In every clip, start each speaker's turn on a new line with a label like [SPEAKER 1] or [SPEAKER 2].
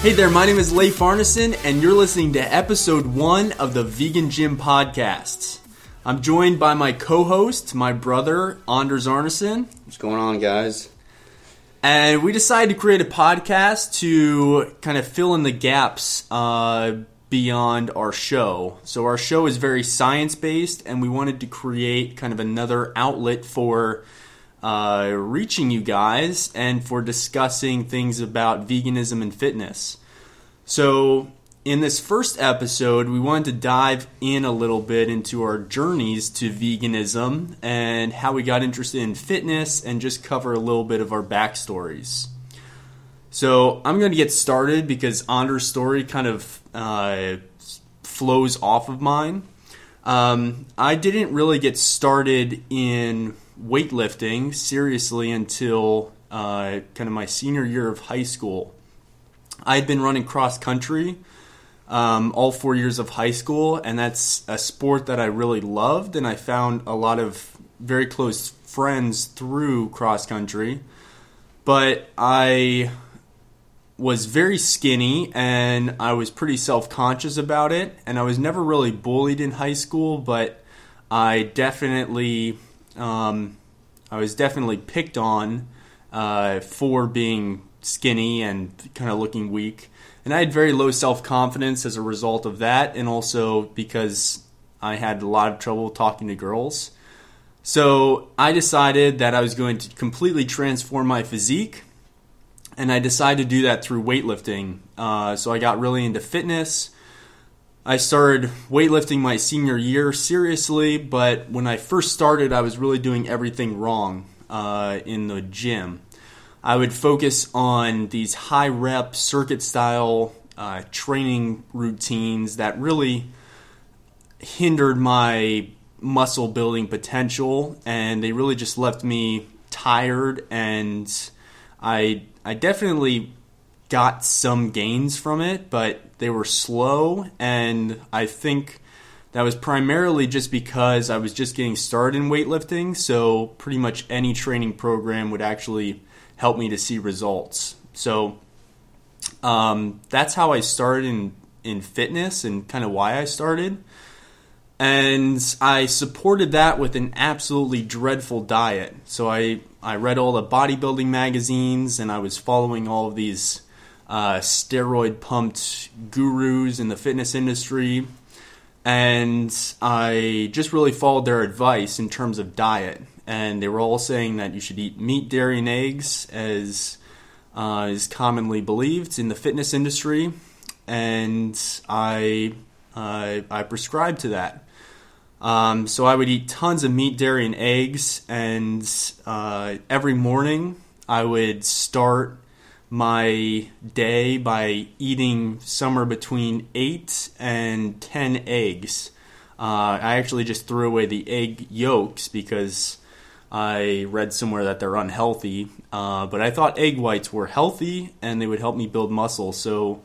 [SPEAKER 1] Hey there, my name is Leif Arneson, and you're listening to episode one of the Vegan Gym Podcast. I'm joined by my co host, my brother, Anders Arneson,
[SPEAKER 2] What's going on, guys?
[SPEAKER 1] and we decided to create a podcast to kind of fill in the gaps uh, beyond our show. So, our show is very science based, and we wanted to create kind of another outlet for uh, reaching you guys and for discussing things about veganism and fitness. So, in this first episode, we wanted to dive in a little bit into our journeys to veganism and how we got interested in fitness and just cover a little bit of our backstories. So, I'm going to get started because Anders' story kind of uh, flows off of mine. Um, I didn't really get started in weightlifting seriously until uh, kind of my senior year of high school. I had been running cross country um, all four years of high school, and that's a sport that I really loved, and I found a lot of very close friends through cross country. But I was very skinny and I was pretty self conscious about it, and I was never really bullied in high school, but I definitely um, I was definitely picked on uh, for being skinny and kind of looking weak. And I had very low self confidence as a result of that, and also because I had a lot of trouble talking to girls. So I decided that I was going to completely transform my physique, and I decided to do that through weightlifting. Uh, so I got really into fitness. I started weightlifting my senior year seriously, but when I first started, I was really doing everything wrong uh, in the gym. I would focus on these high rep circuit style uh, training routines that really hindered my muscle building potential, and they really just left me tired. And I I definitely got some gains from it, but they were slow, and I think that was primarily just because I was just getting started in weightlifting. So pretty much any training program would actually help me to see results. So um, that's how I started in in fitness and kind of why I started. And I supported that with an absolutely dreadful diet. So I, I read all the bodybuilding magazines and I was following all of these uh, steroid pumped gurus in the fitness industry. And I just really followed their advice in terms of diet. And they were all saying that you should eat meat, dairy, and eggs, as uh, is commonly believed in the fitness industry. And I, I prescribed to that. Um, so I would eat tons of meat, dairy, and eggs, and uh, every morning I would start my day by eating somewhere between eight and ten eggs. Uh, I actually just threw away the egg yolks because I read somewhere that they're unhealthy. Uh, but I thought egg whites were healthy and they would help me build muscle. So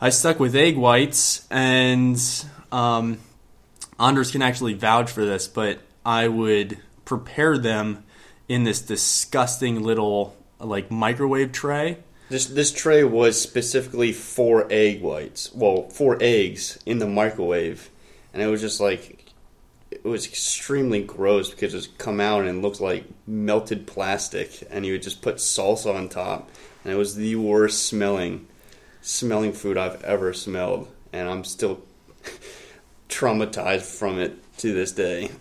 [SPEAKER 1] I stuck with egg whites, and um, Anders can actually vouch for this, but I would prepare them in this disgusting little like microwave tray.
[SPEAKER 2] This this tray was specifically for egg whites. Well, for eggs in the microwave, and it was just like it was extremely gross because it come out and looked like melted plastic, and you would just put salsa on top, and it was the worst smelling smelling food I've ever smelled, and I'm still traumatized from it to this day.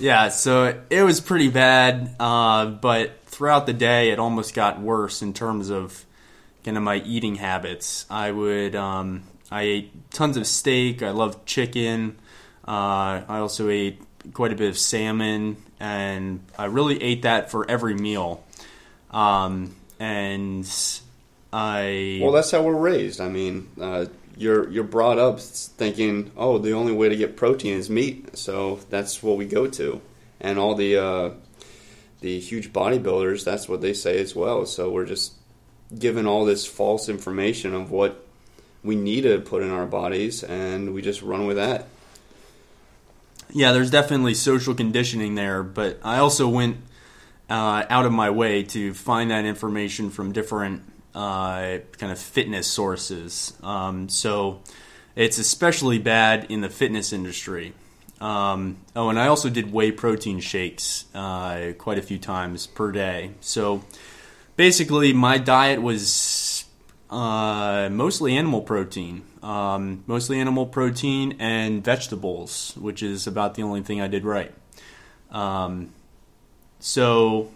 [SPEAKER 1] Yeah, so it was pretty bad, uh, but throughout the day it almost got worse in terms of kind of my eating habits. I would um, I ate tons of steak. I loved chicken. Uh, I also ate quite a bit of salmon, and I really ate that for every meal. Um, and I
[SPEAKER 2] Well, that's how we're raised. I mean, uh, you're you're brought up thinking, oh, the only way to get protein is meat, so that's what we go to, and all the uh, the huge bodybuilders, that's what they say as well. So we're just given all this false information of what we need to put in our bodies, and we just run with that.
[SPEAKER 1] Yeah, there's definitely social conditioning there, but I also went uh, out of my way to find that information from different uh, kind of fitness sources. Um, so it's especially bad in the fitness industry. Um, oh, and I also did whey protein shakes uh, quite a few times per day. So basically, my diet was uh, mostly animal protein, um, mostly animal protein and vegetables, which is about the only thing I did right. Um, so,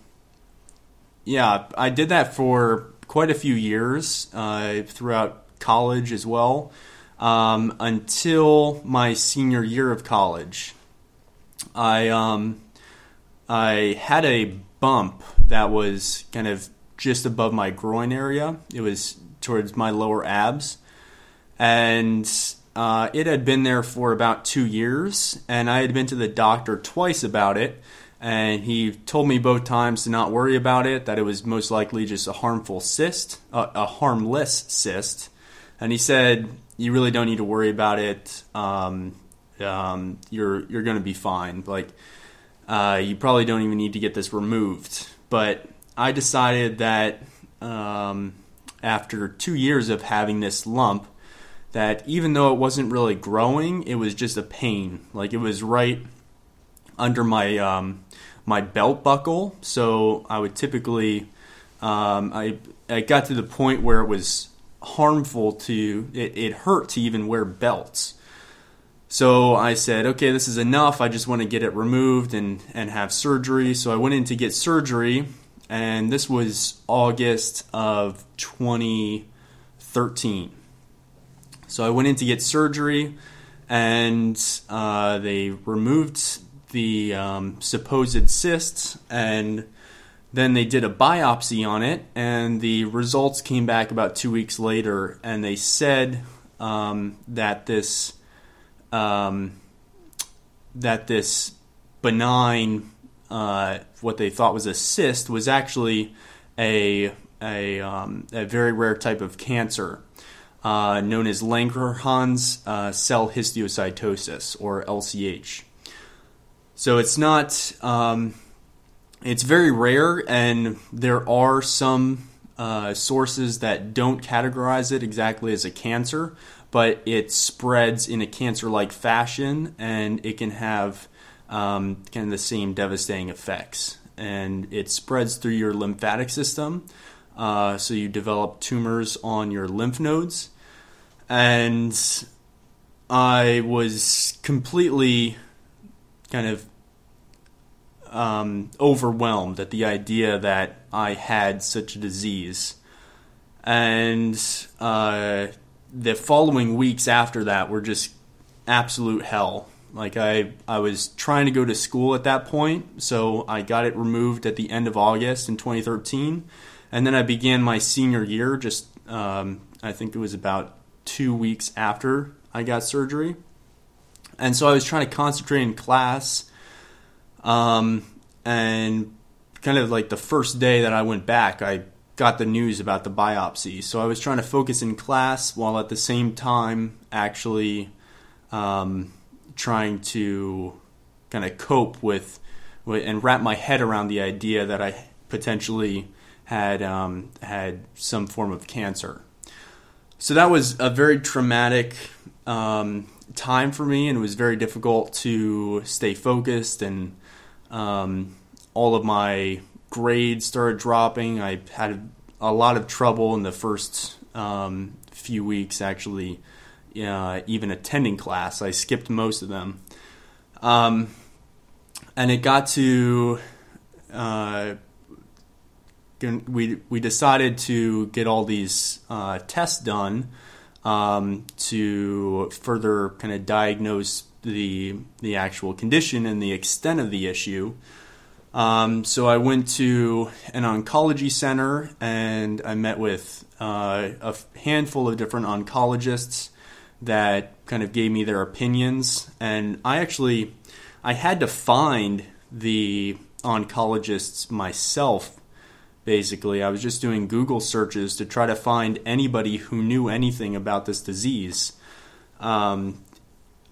[SPEAKER 1] yeah, I did that for quite a few years uh, throughout college as well um, until my senior year of college. I um, I had a bump that was kind of just above my groin area. It was towards my lower abs, and uh, it had been there for about two years. And I had been to the doctor twice about it, and he told me both times to not worry about it. That it was most likely just a harmful cyst, uh, a harmless cyst. And he said you really don't need to worry about it. Um, um, you're you're going to be fine. Like uh, you probably don't even need to get this removed. But I decided that um, after two years of having this lump, that even though it wasn't really growing, it was just a pain. Like it was right under my um, my belt buckle. So I would typically um, I I got to the point where it was harmful to it, it hurt to even wear belts. So I said, okay, this is enough. I just want to get it removed and, and have surgery. So I went in to get surgery, and this was August of 2013. So I went in to get surgery, and uh, they removed the um, supposed cysts and then they did a biopsy on it, and the results came back about two weeks later, and they said um, that this um, that this benign, uh, what they thought was a cyst, was actually a a, um, a very rare type of cancer uh, known as Langerhans uh, cell histiocytosis, or LCH. So it's not um, it's very rare, and there are some uh, sources that don't categorize it exactly as a cancer, but it spreads in a cancer like fashion and it can have um, kind of the same devastating effects. And it spreads through your lymphatic system, uh, so you develop tumors on your lymph nodes. And I was completely kind of um, overwhelmed at the idea that I had such a disease. And uh, the following weeks after that were just absolute hell. Like I, I was trying to go to school at that point, so I got it removed at the end of August in 2013, and then I began my senior year. Just um, I think it was about two weeks after I got surgery, and so I was trying to concentrate in class um, and kind of like the first day that I went back, I got the news about the biopsy. So I was trying to focus in class while at the same time actually um, trying to kind of cope with, and wrap my head around the idea that I potentially had um, had some form of cancer. So that was a very traumatic um, time for me, and it was very difficult to stay focused and um, all of my grades started dropping. I had a lot of trouble in the first um, few weeks, actually, uh, even attending class. I skipped most of them. Um, and it got to uh, we we decided to get all these uh, tests done um, to further kind of diagnose the the actual condition and the extent of the issue. Um, so I went to an oncology center and I met with uh, a handful of different oncologists that kind of gave me their opinions. And I actually I had to find the oncologists myself basically. I was just doing Google searches to try to find anybody who knew anything about this disease. Um,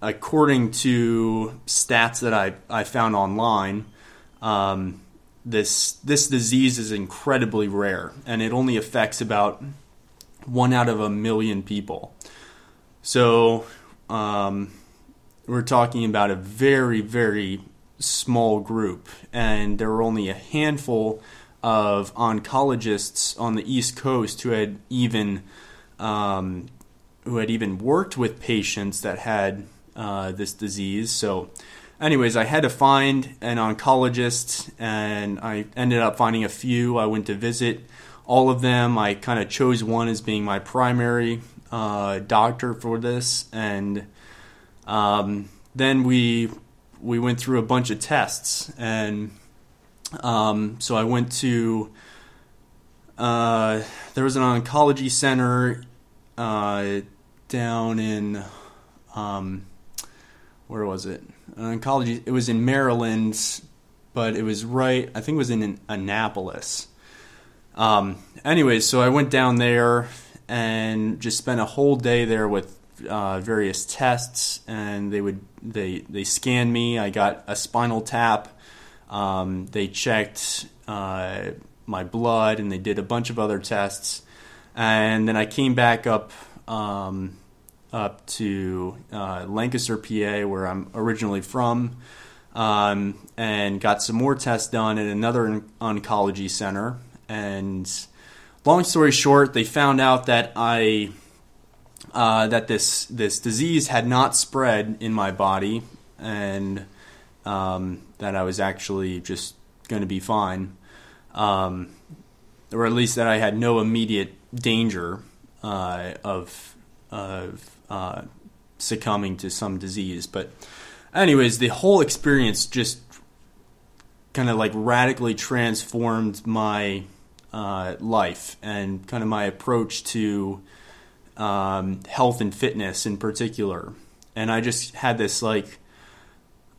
[SPEAKER 1] according to stats that I, I found online, um, this this disease is incredibly rare, and it only affects about one out of a million people. So um, we're talking about a very very small group, and there were only a handful of oncologists on the East Coast who had even um, who had even worked with patients that had uh, this disease. So, anyways, I had to find an oncologist, and I ended up finding a few. I went to visit all of them. I kind of chose one as being my primary uh, doctor for this, and um, then we we went through a bunch of tests, and um, so I went to uh, there was an oncology center uh, down in um, where was it? An oncology. It was in Maryland, but it was right. I think it was in Annapolis. Um, anyways, so I went down there and just spent a whole day there with uh, various tests, and they would they they scanned me. I got a spinal tap. Um, they checked uh, my blood, and they did a bunch of other tests, and then I came back up um, up to uh, Lancaster, PA, where I'm originally from. Um, and got some more tests done at another oncology center. And long story short, they found out that I uh, that this this disease had not spread in my body, and um, that I was actually just going to be fine, um, or at least that I had no immediate danger uh, of of uh, succumbing to some disease. But, anyways, the whole experience just kind of like radically transformed my uh, life and kind of my approach to um, health and fitness in particular. And I just had this like,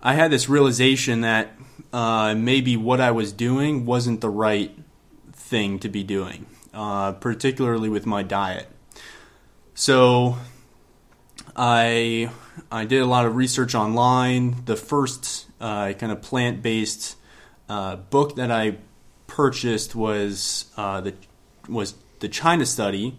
[SPEAKER 1] I had this realization that uh, maybe what I was doing wasn't the right thing to be doing, uh, particularly with my diet. So I I did a lot of research online. The first uh, kind of plant based uh, book that I purchased was uh, the was the China Study,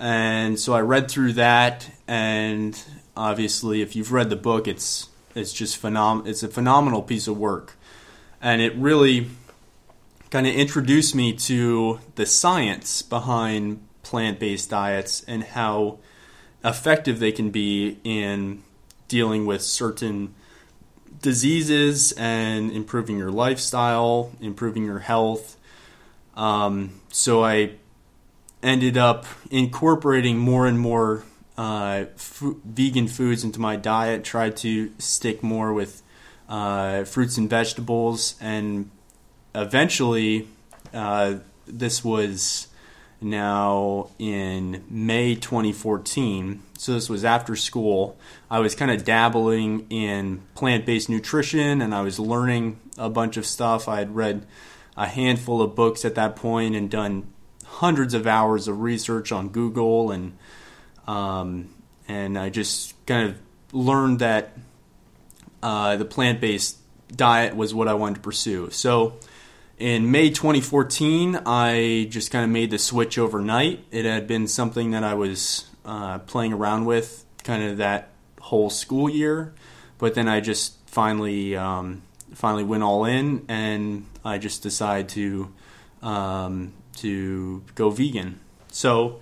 [SPEAKER 1] and so I read through that. And obviously, if you've read the book, it's it's just phenom- It's a phenomenal piece of work, and it really kind of introduced me to the science behind plant based diets and how effective they can be in dealing with certain diseases and improving your lifestyle, improving your health. Um, so I ended up incorporating more and more uh, vegan foods into my diet, tried to stick more with uh, fruits and vegetables, and eventually, uh, this was now in May 2014. So this was after school. I was kind of dabbling in plant based nutrition and I was learning a bunch of stuff. I had read a handful of books at that point and done hundreds of hours of research on Google and um, and I just kind of learned that uh, the plant based diet was what I wanted to pursue. So in May 2014, I just kind of made the switch overnight. It had been something that I was uh, playing around with kind of that whole school year, but then I just finally um, finally went all in, and I just decided to um, to go vegan. So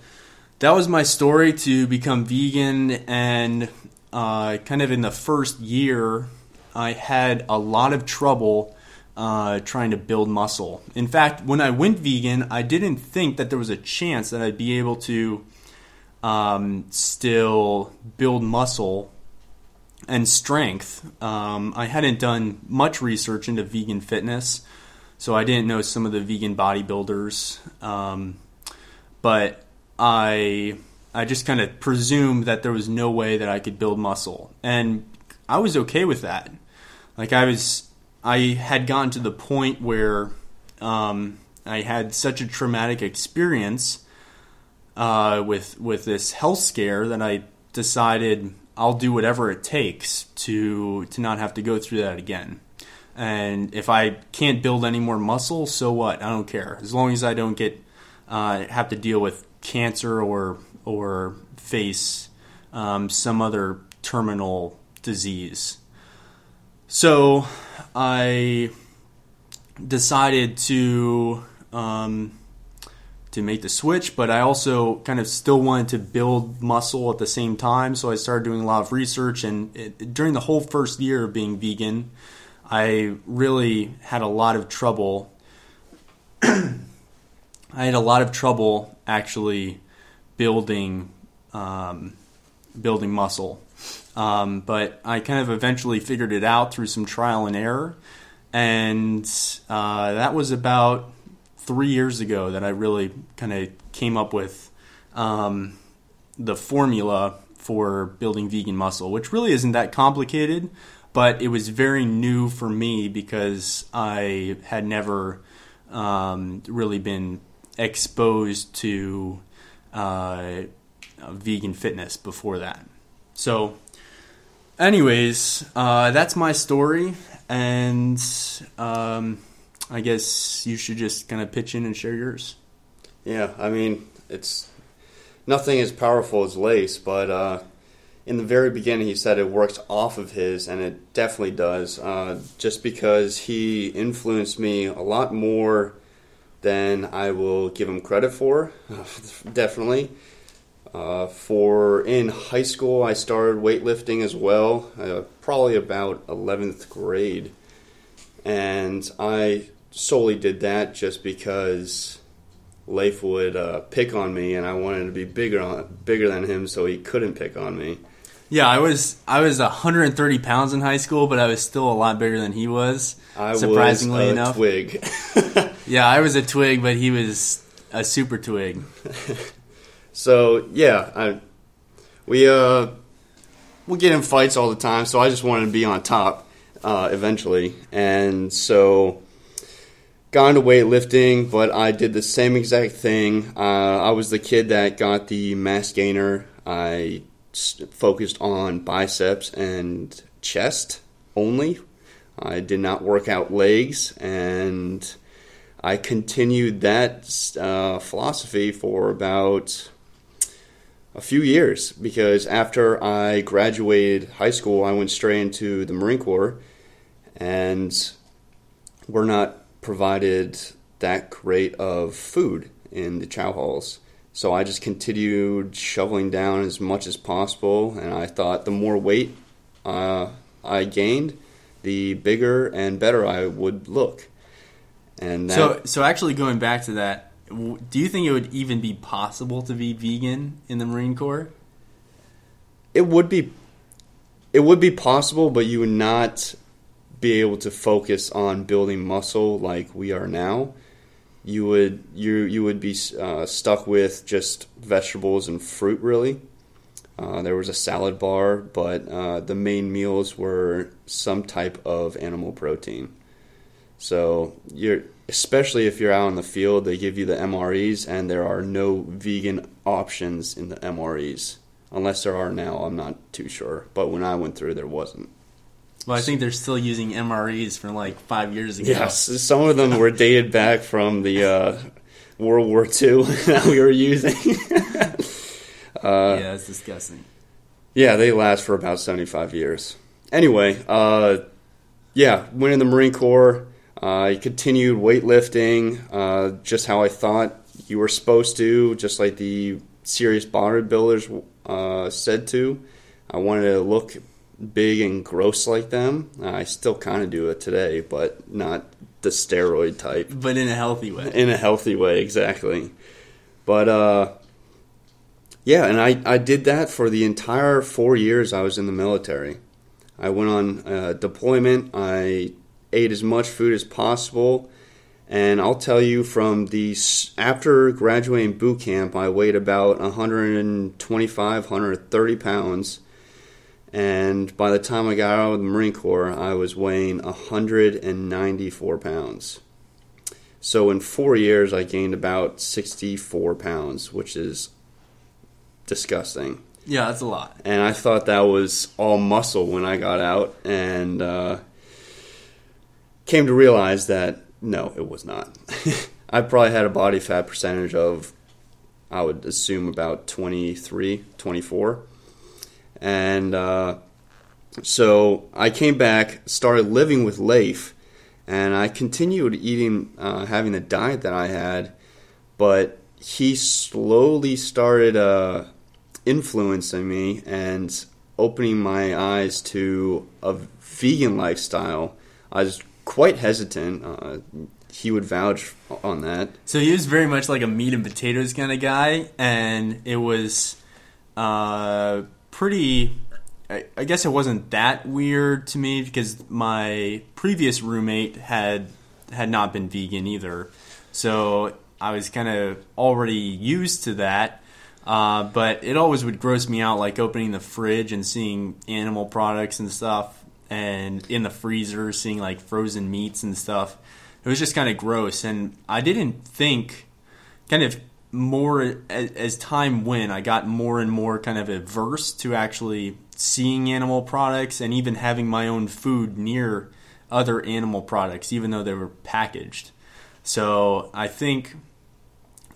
[SPEAKER 1] that was my story to become vegan, and uh, kind of in the first year, I had a lot of trouble uh, trying to build muscle. In fact, when I went vegan, I didn't think that there was a chance that I'd be able to um, still build muscle and strength. Um, I hadn't done much research into vegan fitness, so I didn't know some of the vegan bodybuilders. Um, but I I just kind of presumed that there was no way that I could build muscle, and I was okay with that. Like I was I had gotten to the point where um, I had such a traumatic experience uh, with with this health scare that I decided I'll do whatever it takes to to not have to go through that again. And if I can't build any more muscle, so what? I don't care. As long as I don't get uh, have to deal with cancer or or face um, some other terminal disease. So I decided to um, to make the switch, but I also kind of still wanted to build muscle at the same time. So I started doing a lot of research, and it, during the whole first year of being vegan, I really had a lot of trouble. I had a lot of trouble actually building um, building muscle. Um, but I kind of eventually figured it out through some trial and error. And uh, that was about three years ago that I really kind of came up with um, the formula for building vegan muscle, which really isn't that complicated, but it was very new for me because I had never um, really been exposed to uh, vegan fitness before that. So, anyways, uh, that's my story, and um, I guess you should just kind of pitch in and share yours.
[SPEAKER 2] Yeah, I mean, it's nothing as powerful as Leif's, but uh, in the very beginning, he said it works off of his, and it definitely does. Uh, just because he influenced me a lot more than I will give him credit for, definitely. Uh, for in high school, I started weightlifting as well, uh, probably about 11th grade. And I solely did that just because Leif would uh, pick on me, and I wanted to be bigger on bigger than him, so he couldn't pick on me.
[SPEAKER 1] Yeah, I was I was 130 pounds in high school, but I was still a lot bigger than he was.
[SPEAKER 2] I
[SPEAKER 1] surprisingly
[SPEAKER 2] was a
[SPEAKER 1] enough,
[SPEAKER 2] twig.
[SPEAKER 1] yeah, I was a twig, but he was a super twig.
[SPEAKER 2] so yeah, I, we uh we get in fights all the time, so I just wanted to be on top uh, eventually, and so got into weightlifting, but I did the same exact thing. Uh, I was the kid that got the mass gainer. I focused on biceps and chest only. I did not work out legs, and I continued that uh, philosophy for about a few years because after I graduated high school, I went straight into the Marine Corps, and we're not provided that great of food in the chow halls. So I just continued shoveling down as much as possible, and I thought the more weight uh, I gained, the bigger and better I would look. And that,
[SPEAKER 1] so, so actually going back to that, do you think it would even be possible to be vegan in the Marine Corps?
[SPEAKER 2] It would be. It would be possible, but you would not be able to focus on building muscle like we are now, you would you you would be uh, stuck with just vegetables and fruit really. Uh, there was a salad bar, but uh, the main meals were some type of animal protein. So you're especially if you're out in the field, they give you the MREs, and there are no vegan options in the MREs unless there are now. I'm not too sure, but when I went through, there wasn't.
[SPEAKER 1] Well, I think they're still using MREs from like five years ago.
[SPEAKER 2] Yes, some of them were dated back from the uh, World War II that we were using.
[SPEAKER 1] uh, yeah, it's disgusting.
[SPEAKER 2] Yeah, they last for about 75 years. Anyway, uh, yeah, went in the Marine Corps. I continued weightlifting uh, just how I thought you were supposed to, just like the serious bodybuilders uh, said to. I wanted to look big and gross like them. I still kind of do it today, but not the steroid type.
[SPEAKER 1] But in a healthy way.
[SPEAKER 2] In a healthy way, exactly. But uh, yeah, and I, I did that for the entire four years I was in the military. I went on uh, deployment. I ate as much food as possible. And I'll tell you from the after graduating boot camp, I weighed about 125, 130 pounds and by the time I got out of the Marine Corps, I was weighing 194 pounds. So in four years, I gained about 64 pounds, which is disgusting.
[SPEAKER 1] Yeah, that's a lot.
[SPEAKER 2] And I thought that was all muscle when I got out, and uh, came to realize that no, it was not. I probably had a body fat percentage of, I would assume, about 23, 24. And uh, so I came back, started living with Leif, and I continued eating, uh, having the diet that I had, but he slowly started uh, influencing me and opening my eyes to a vegan lifestyle. I was quite hesitant. Uh, he would vouch on that.
[SPEAKER 1] So he was very much like a meat and potatoes kind of guy, and it was uh, pretty. I, guess it wasn't that weird to me because my previous roommate had had not been vegan either, so I was kind of already used to that. Uh, but it always would gross me out, like opening the fridge and seeing animal products and stuff, and in the freezer seeing like frozen meats and stuff. It was just kind of gross, and I didn't think, kind of more as, as time went, I got more and more kind of averse to actually seeing animal products and even having my own food near other animal products, even though they were packaged. So I think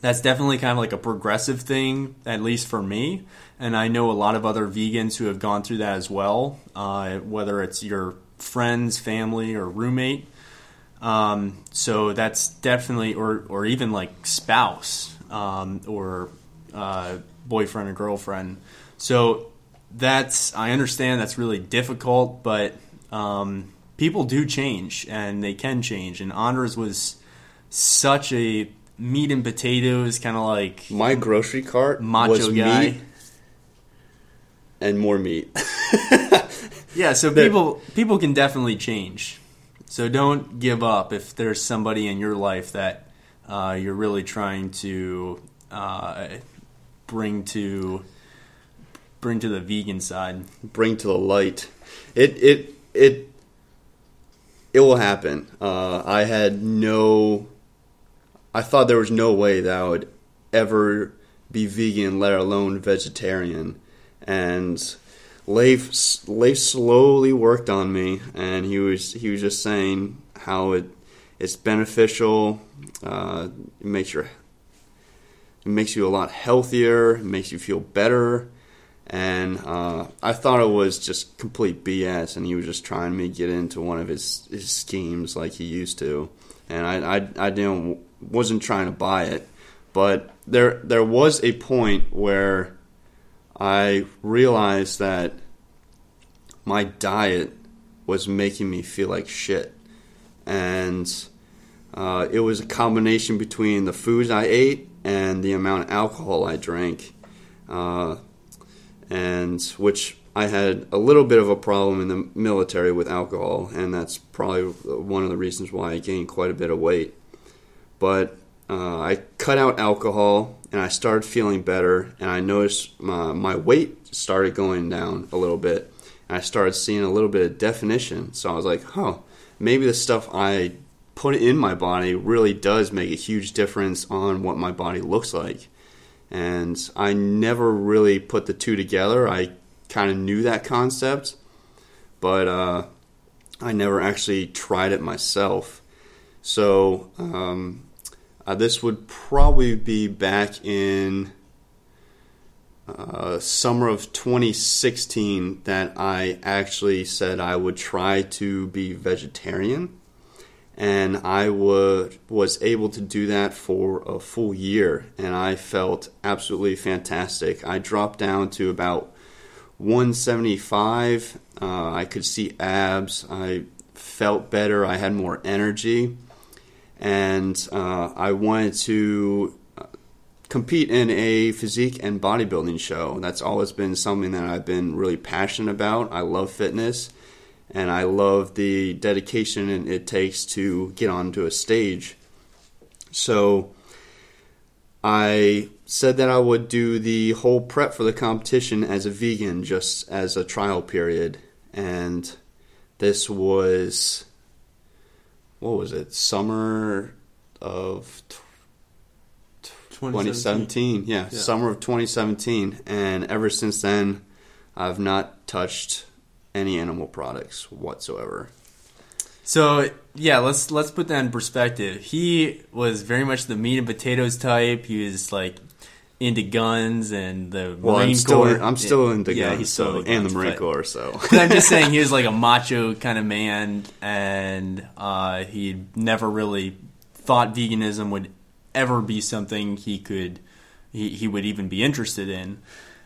[SPEAKER 1] that's definitely kind of like a progressive thing, at least for me. And I know a lot of other vegans who have gone through that as well, uh, whether it's your friends, family, or roommate. Um, so that's definitely, or, or even like spouse um, or uh, boyfriend or girlfriend. So that's, I understand that's really difficult, but um, people do change and they can change. And Anders was such a meat and potatoes, kind of like
[SPEAKER 2] My grocery cart
[SPEAKER 1] macho
[SPEAKER 2] was
[SPEAKER 1] guy.
[SPEAKER 2] meat and more meat.
[SPEAKER 1] Yeah, so
[SPEAKER 2] There-
[SPEAKER 1] people people can definitely change. So don't give up if there's somebody in your life that uh, you're really trying to uh, bring to bring to the vegan side.
[SPEAKER 2] bring to the light. It it it it will happen. Uh, I had no. I thought there was no way that I would ever be vegan, let alone vegetarian. And Leif Leif slowly worked on me, and he was he was just saying how it it's beneficial. Uh, it makes your it makes you a lot healthier. It makes you feel better. And uh, I thought it was just complete BS, and he was just trying me to get into one of his, his schemes like he used to. And I, I, I didn't wasn't trying to buy it, but there there was a point where I realized that my diet was making me feel like shit, and uh, it was a combination between the foods I ate and the amount of alcohol I drank, uh, and which I had a little bit of a problem in the military with alcohol, and that's probably one of the reasons why I gained quite a bit of weight. But uh, I cut out alcohol, and I started feeling better, and I noticed my, my weight started going down a little bit, and I started seeing a little bit of definition. So I was like, oh, maybe the stuff I put in my body really does make a huge difference on what my body looks like. And I never really put the two together. I kind of knew that concept, but uh, I never actually tried it myself. So um, uh, this would probably be back in uh, summer of 2016 that I actually said I would try to be vegetarian and I would was able to do that for a full year, and I felt absolutely fantastic. I dropped down to about 175. Uh, I could see abs. I felt better. I had more energy, and uh, I wanted to uh, compete in a physique and bodybuilding show. That's always been something that I've been really passionate about. I love fitness and I love the dedication it takes to get onto a stage. So I said that I would do the whole prep for the competition as a vegan, just as a trial period. And this was, what was it, summer of 2017. Yeah,
[SPEAKER 1] Yeah.
[SPEAKER 2] summer of 2017, and ever since then, I've not touched any animal products whatsoever.
[SPEAKER 1] So yeah, let's let's put that in perspective. He was very much the meat and potatoes type. He was like into guns and the
[SPEAKER 2] Well,
[SPEAKER 1] Marine
[SPEAKER 2] I'm still
[SPEAKER 1] Corps.
[SPEAKER 2] I'm still into
[SPEAKER 1] yeah,
[SPEAKER 2] guns,
[SPEAKER 1] he's still
[SPEAKER 2] so,
[SPEAKER 1] in the
[SPEAKER 2] and the Marine
[SPEAKER 1] but-
[SPEAKER 2] Corps. So
[SPEAKER 1] I'm just saying he was like a macho kind of man, and uh, he never really thought veganism would ever be something he could he, he would even be interested in.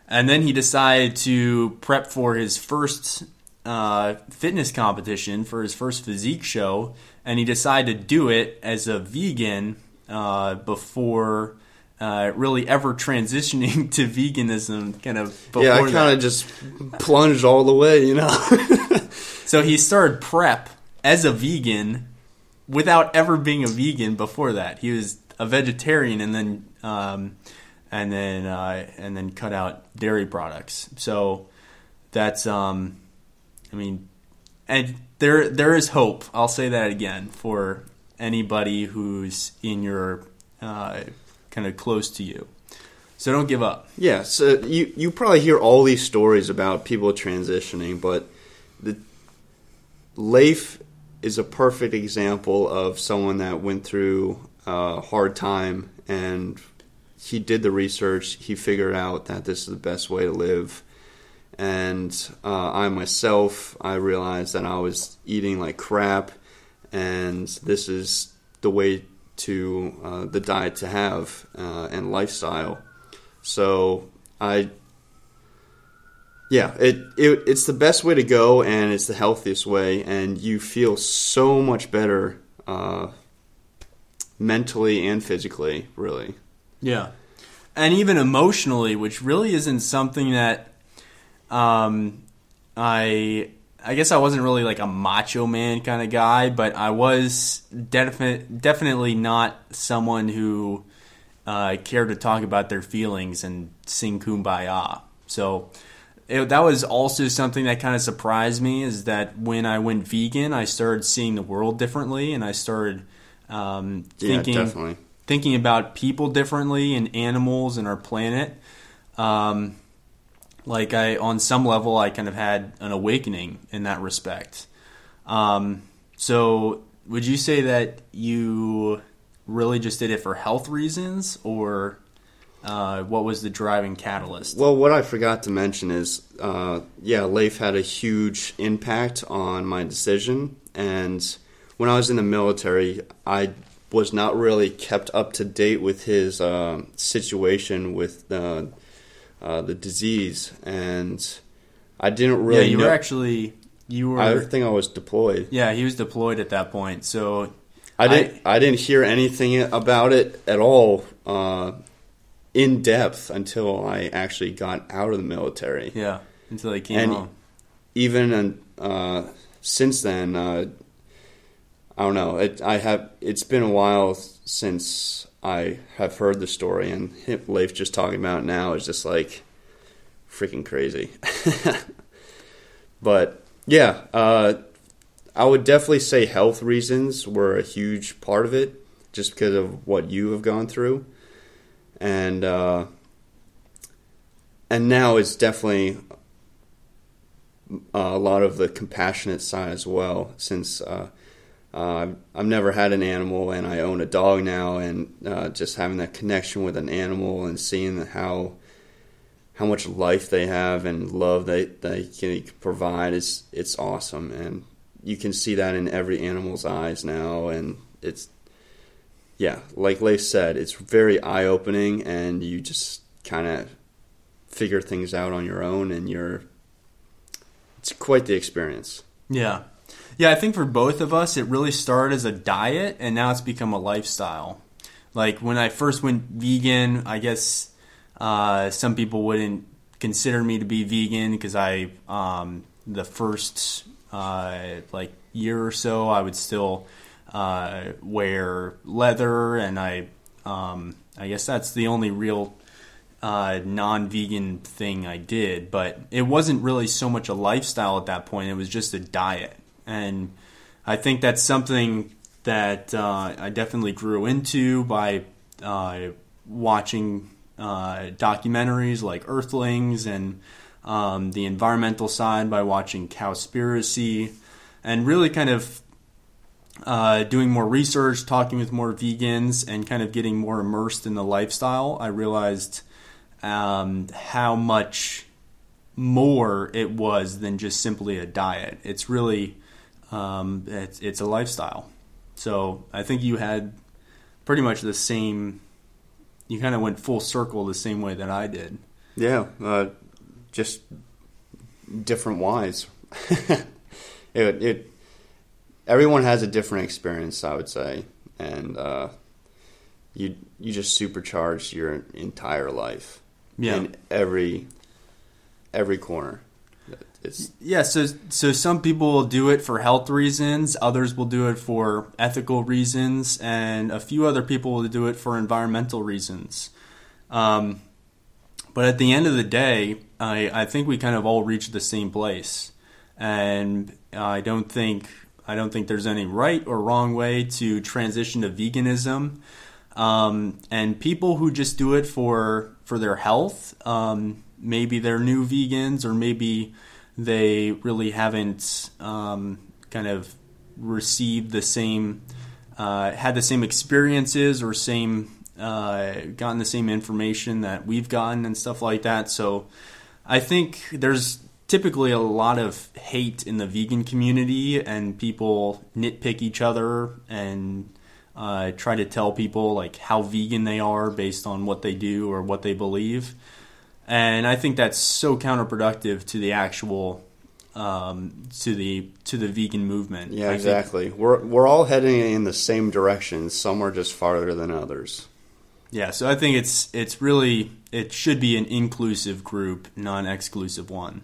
[SPEAKER 1] And then he decided to prep for his first uh, fitness competition for his first physique show, and he decided to do it as a vegan uh, before. Uh, really ever transitioning to veganism kind of
[SPEAKER 2] yeah, I
[SPEAKER 1] that.
[SPEAKER 2] kind of just plunged all the way, you know.
[SPEAKER 1] So he started prep as a vegan without ever being a vegan before that. He was a vegetarian and then um, and then uh, and then cut out dairy products. So that's um, I mean, and there there is hope. I'll say that again for anybody who's in your uh, kind of close to you. So don't give up.
[SPEAKER 2] Yeah, so you you probably hear all these stories about people transitioning, but the Leif is a perfect example of someone that went through a hard time and he did the research. He figured out that this is the best way to live. And uh, I myself, I realized that I was eating like crap, and this is the way to uh, the diet to have uh, and lifestyle. So I, yeah, it, it it's the best way to go, and it's the healthiest way, and you feel so much better, uh, mentally and physically. Really,
[SPEAKER 1] Yeah. And even emotionally, which really isn't something that um, I I guess I wasn't really like a macho man kind of guy, but I was defi- definitely not someone who uh, cared to talk about their feelings and sing kumbaya. So it, that was also something that kind of surprised me is that when I went vegan, I started seeing the world differently and I started um, thinking
[SPEAKER 2] definitely.
[SPEAKER 1] thinking about people differently and animals and our planet. Um, like I, on some level, I kind of had an awakening in that respect. Um, so, would you say that you really just did it for health reasons, or uh, what was the driving catalyst?
[SPEAKER 2] Well, what I forgot to mention is, uh, yeah, Leif had a huge impact on my decision. And when I was in the military, I was not really kept up to date with his uh, situation with uh, uh, the disease, and I didn't really.
[SPEAKER 1] yeah, you
[SPEAKER 2] know.
[SPEAKER 1] were actually you were.
[SPEAKER 2] I think I was deployed.
[SPEAKER 1] yeah, he was deployed at that point. So
[SPEAKER 2] I didn't. I, didn't hear anything about it at all uh, in depth until I actually got out of the military.
[SPEAKER 1] yeah, until he came
[SPEAKER 2] And-
[SPEAKER 1] home.
[SPEAKER 2] even uh, since then, uh, I don't know. It, I have. It's been a while since I have heard the story, and him, Leif just talking about it now is just like freaking crazy. but yeah, uh, I would definitely say health reasons were a huge part of it, just because of what you have gone through, and uh, and now it's definitely uh, a lot of the compassionate side as well, since uh, uh, I've never had an animal and I own a dog now, and uh, just having that connection with an animal and seeing how how much life they have and love they they can provide is it's awesome, and you can see that in every animal's eyes now, and it's yeah, like Leif said, it's very eye opening, and you just kind of figure things out on your own, and you're it's quite the experience.
[SPEAKER 1] Yeah. Yeah, I think for both of us, it really started as a diet and now it's become a lifestyle. Like when I first went vegan, I guess uh, some people wouldn't consider me to be vegan because I, um, the first uh, like year or so, I would still uh, wear leather and I, um, I guess that's the only real uh, non-vegan thing I did, but it wasn't really so much a lifestyle at that point. It was just a diet, and I think that's something that uh, I definitely grew into by uh, watching uh, documentaries like Earthlings and um, the environmental side by watching Cowspiracy, and really kind of uh, doing more research, talking with more vegans, and kind of getting more immersed in the lifestyle. I realized um, how much more it was than just simply a diet. It's really um, it's, it's a lifestyle. So I think you had pretty much the same. You kind of went full circle the same way that I did.
[SPEAKER 2] Yeah, uh, just different whys. it, it everyone has a different experience, I would say, and uh, you you just supercharge your entire life
[SPEAKER 1] Yeah.
[SPEAKER 2] in every every corner. It's
[SPEAKER 1] Yeah, so so some people will do it for health reasons, others will do it for ethical reasons, and a few other people will do it for environmental reasons. Um, but at the end of the day, I, I think we kind of all reach the same place, and I don't think I don't think there's any right or wrong way to transition to veganism. Um, and people who just do it for for their health, um, maybe they're new vegans, or maybe they really haven't um, kind of received the same, uh, had the same experiences or same uh, gotten the same information that we've gotten and stuff like that. So I think there's typically a lot of hate in the vegan community, and people nitpick each other and uh, try to tell people like how vegan they are based on what they do or what they believe. And I think that's so counterproductive to the actual um, to the to the vegan movement.
[SPEAKER 2] yeah,
[SPEAKER 1] I think-
[SPEAKER 2] exactly. We're we're all heading in the same direction. Some are just farther than others.
[SPEAKER 1] Yeah, so I think it's it's really it should be an inclusive group, non-exclusive one.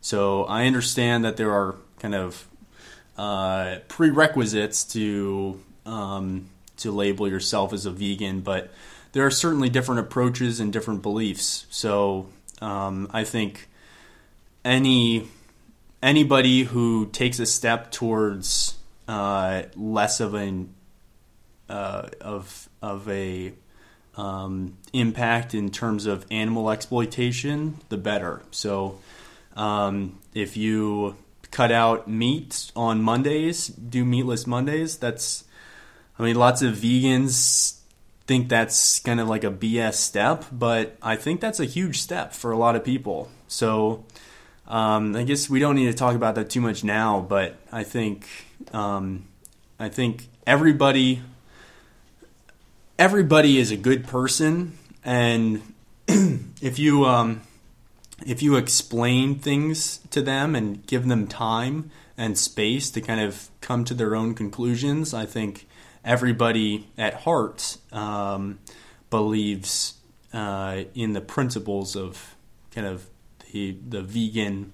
[SPEAKER 1] So I understand that there are kind of uh, prerequisites to um, to label yourself as a vegan, but there are certainly different approaches and different beliefs. So um, I think any anybody who takes a step towards uh, less of an uh, of of a um, impact in terms of animal exploitation, the better. So, um, if you cut out meat on Mondays, do meatless Mondays, that's, I mean, lots of vegans think that's kind of like a BS step, but I think that's a huge step for a lot of people. So, um, I guess we don't need to talk about that too much now, but I think, um, I think everybody everybody is a good person, and if you um, if you explain things to them and give them time and space to kind of come to their own conclusions, I think everybody at heart um, believes uh, in the principles of kind of the the vegan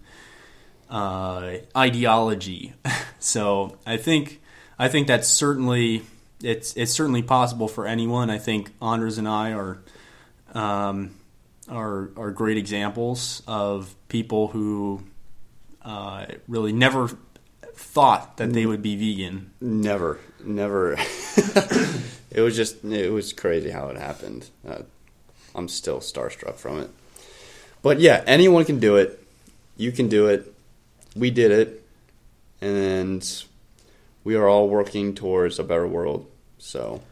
[SPEAKER 1] uh, ideology. so I think I think that's certainly it's it's certainly possible for anyone. I think Anders and I are um, are are great examples of people who uh, really never thought that they would be vegan.
[SPEAKER 2] Never, never. it was just it was crazy how it happened. Uh, I'm still starstruck from it. But yeah, anyone can do it. You can do it. We did it, and we are all working towards a better world. So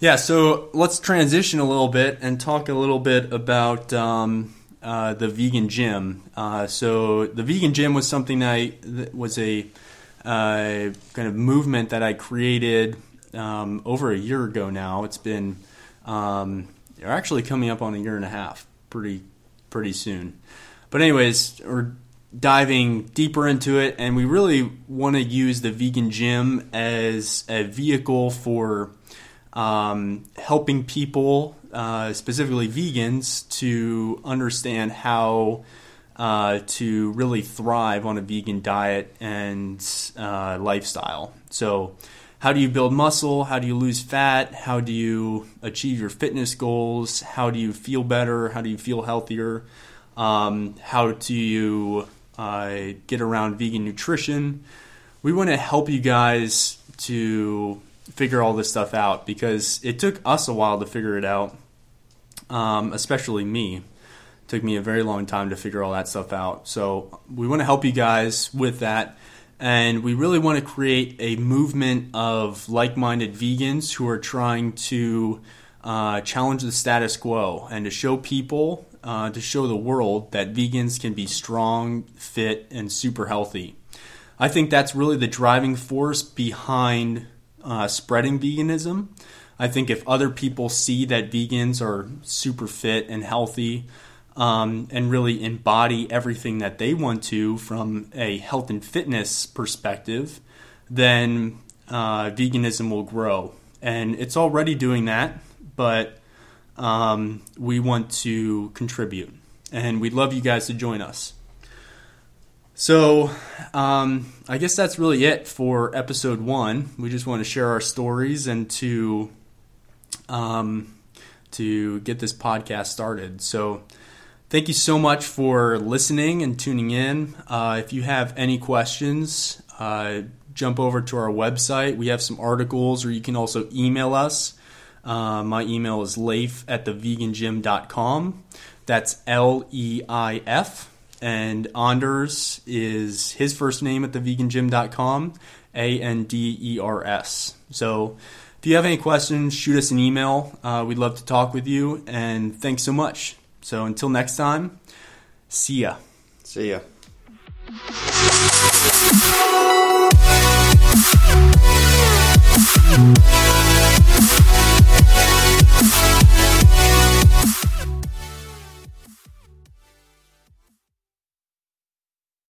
[SPEAKER 1] Yeah, so let's transition a little bit and talk a little bit about um, uh, the vegan gym. Uh, so the vegan gym was something I that was a uh, kind of movement that I created um, over a year ago. Now it's been um, actually coming up on a year and a half, pretty pretty soon. But anyways, we're diving deeper into it, and we really want to use the vegan gym as a vehicle for um, helping people, uh, specifically vegans, to understand how uh, to really thrive on a vegan diet and uh, lifestyle. So, how do you build muscle? How do you lose fat? How do you achieve your fitness goals? How do you feel better? How do you feel healthier? Um, how do you uh, get around vegan nutrition? We want to help you guys to figure all this stuff out because it took us a while to figure it out, um, especially me. Took me a very long time to figure all that stuff out. So we want to help you guys with that. And we really want to create a movement of like minded vegans who are trying to uh, challenge the status quo and to show people, uh, to show the world that vegans can be strong, fit, and super healthy. I think that's really the driving force behind uh, spreading veganism. I think if other people see that vegans are super fit and healthy um, and really embody everything that they want to from a health and fitness perspective, then uh, veganism will grow. And it's already doing that, but um, we want to contribute. And we'd love you guys to join us. So, um, I guess that's really it for episode one. We just want to share our stories and to um, to get this podcast started. So, thank you so much for listening and tuning in. Uh, if you have any questions, uh, jump over to our website. We have some articles, or you can also email us. Uh, my email is leif at thevegangym.com. That's L E I F and Anders is his first name at thevegangym.com, A N D E R S. So if you have any questions, shoot us an email. Uh, we'd love to talk with you, and thanks so much. So until next time, see ya.
[SPEAKER 2] See ya.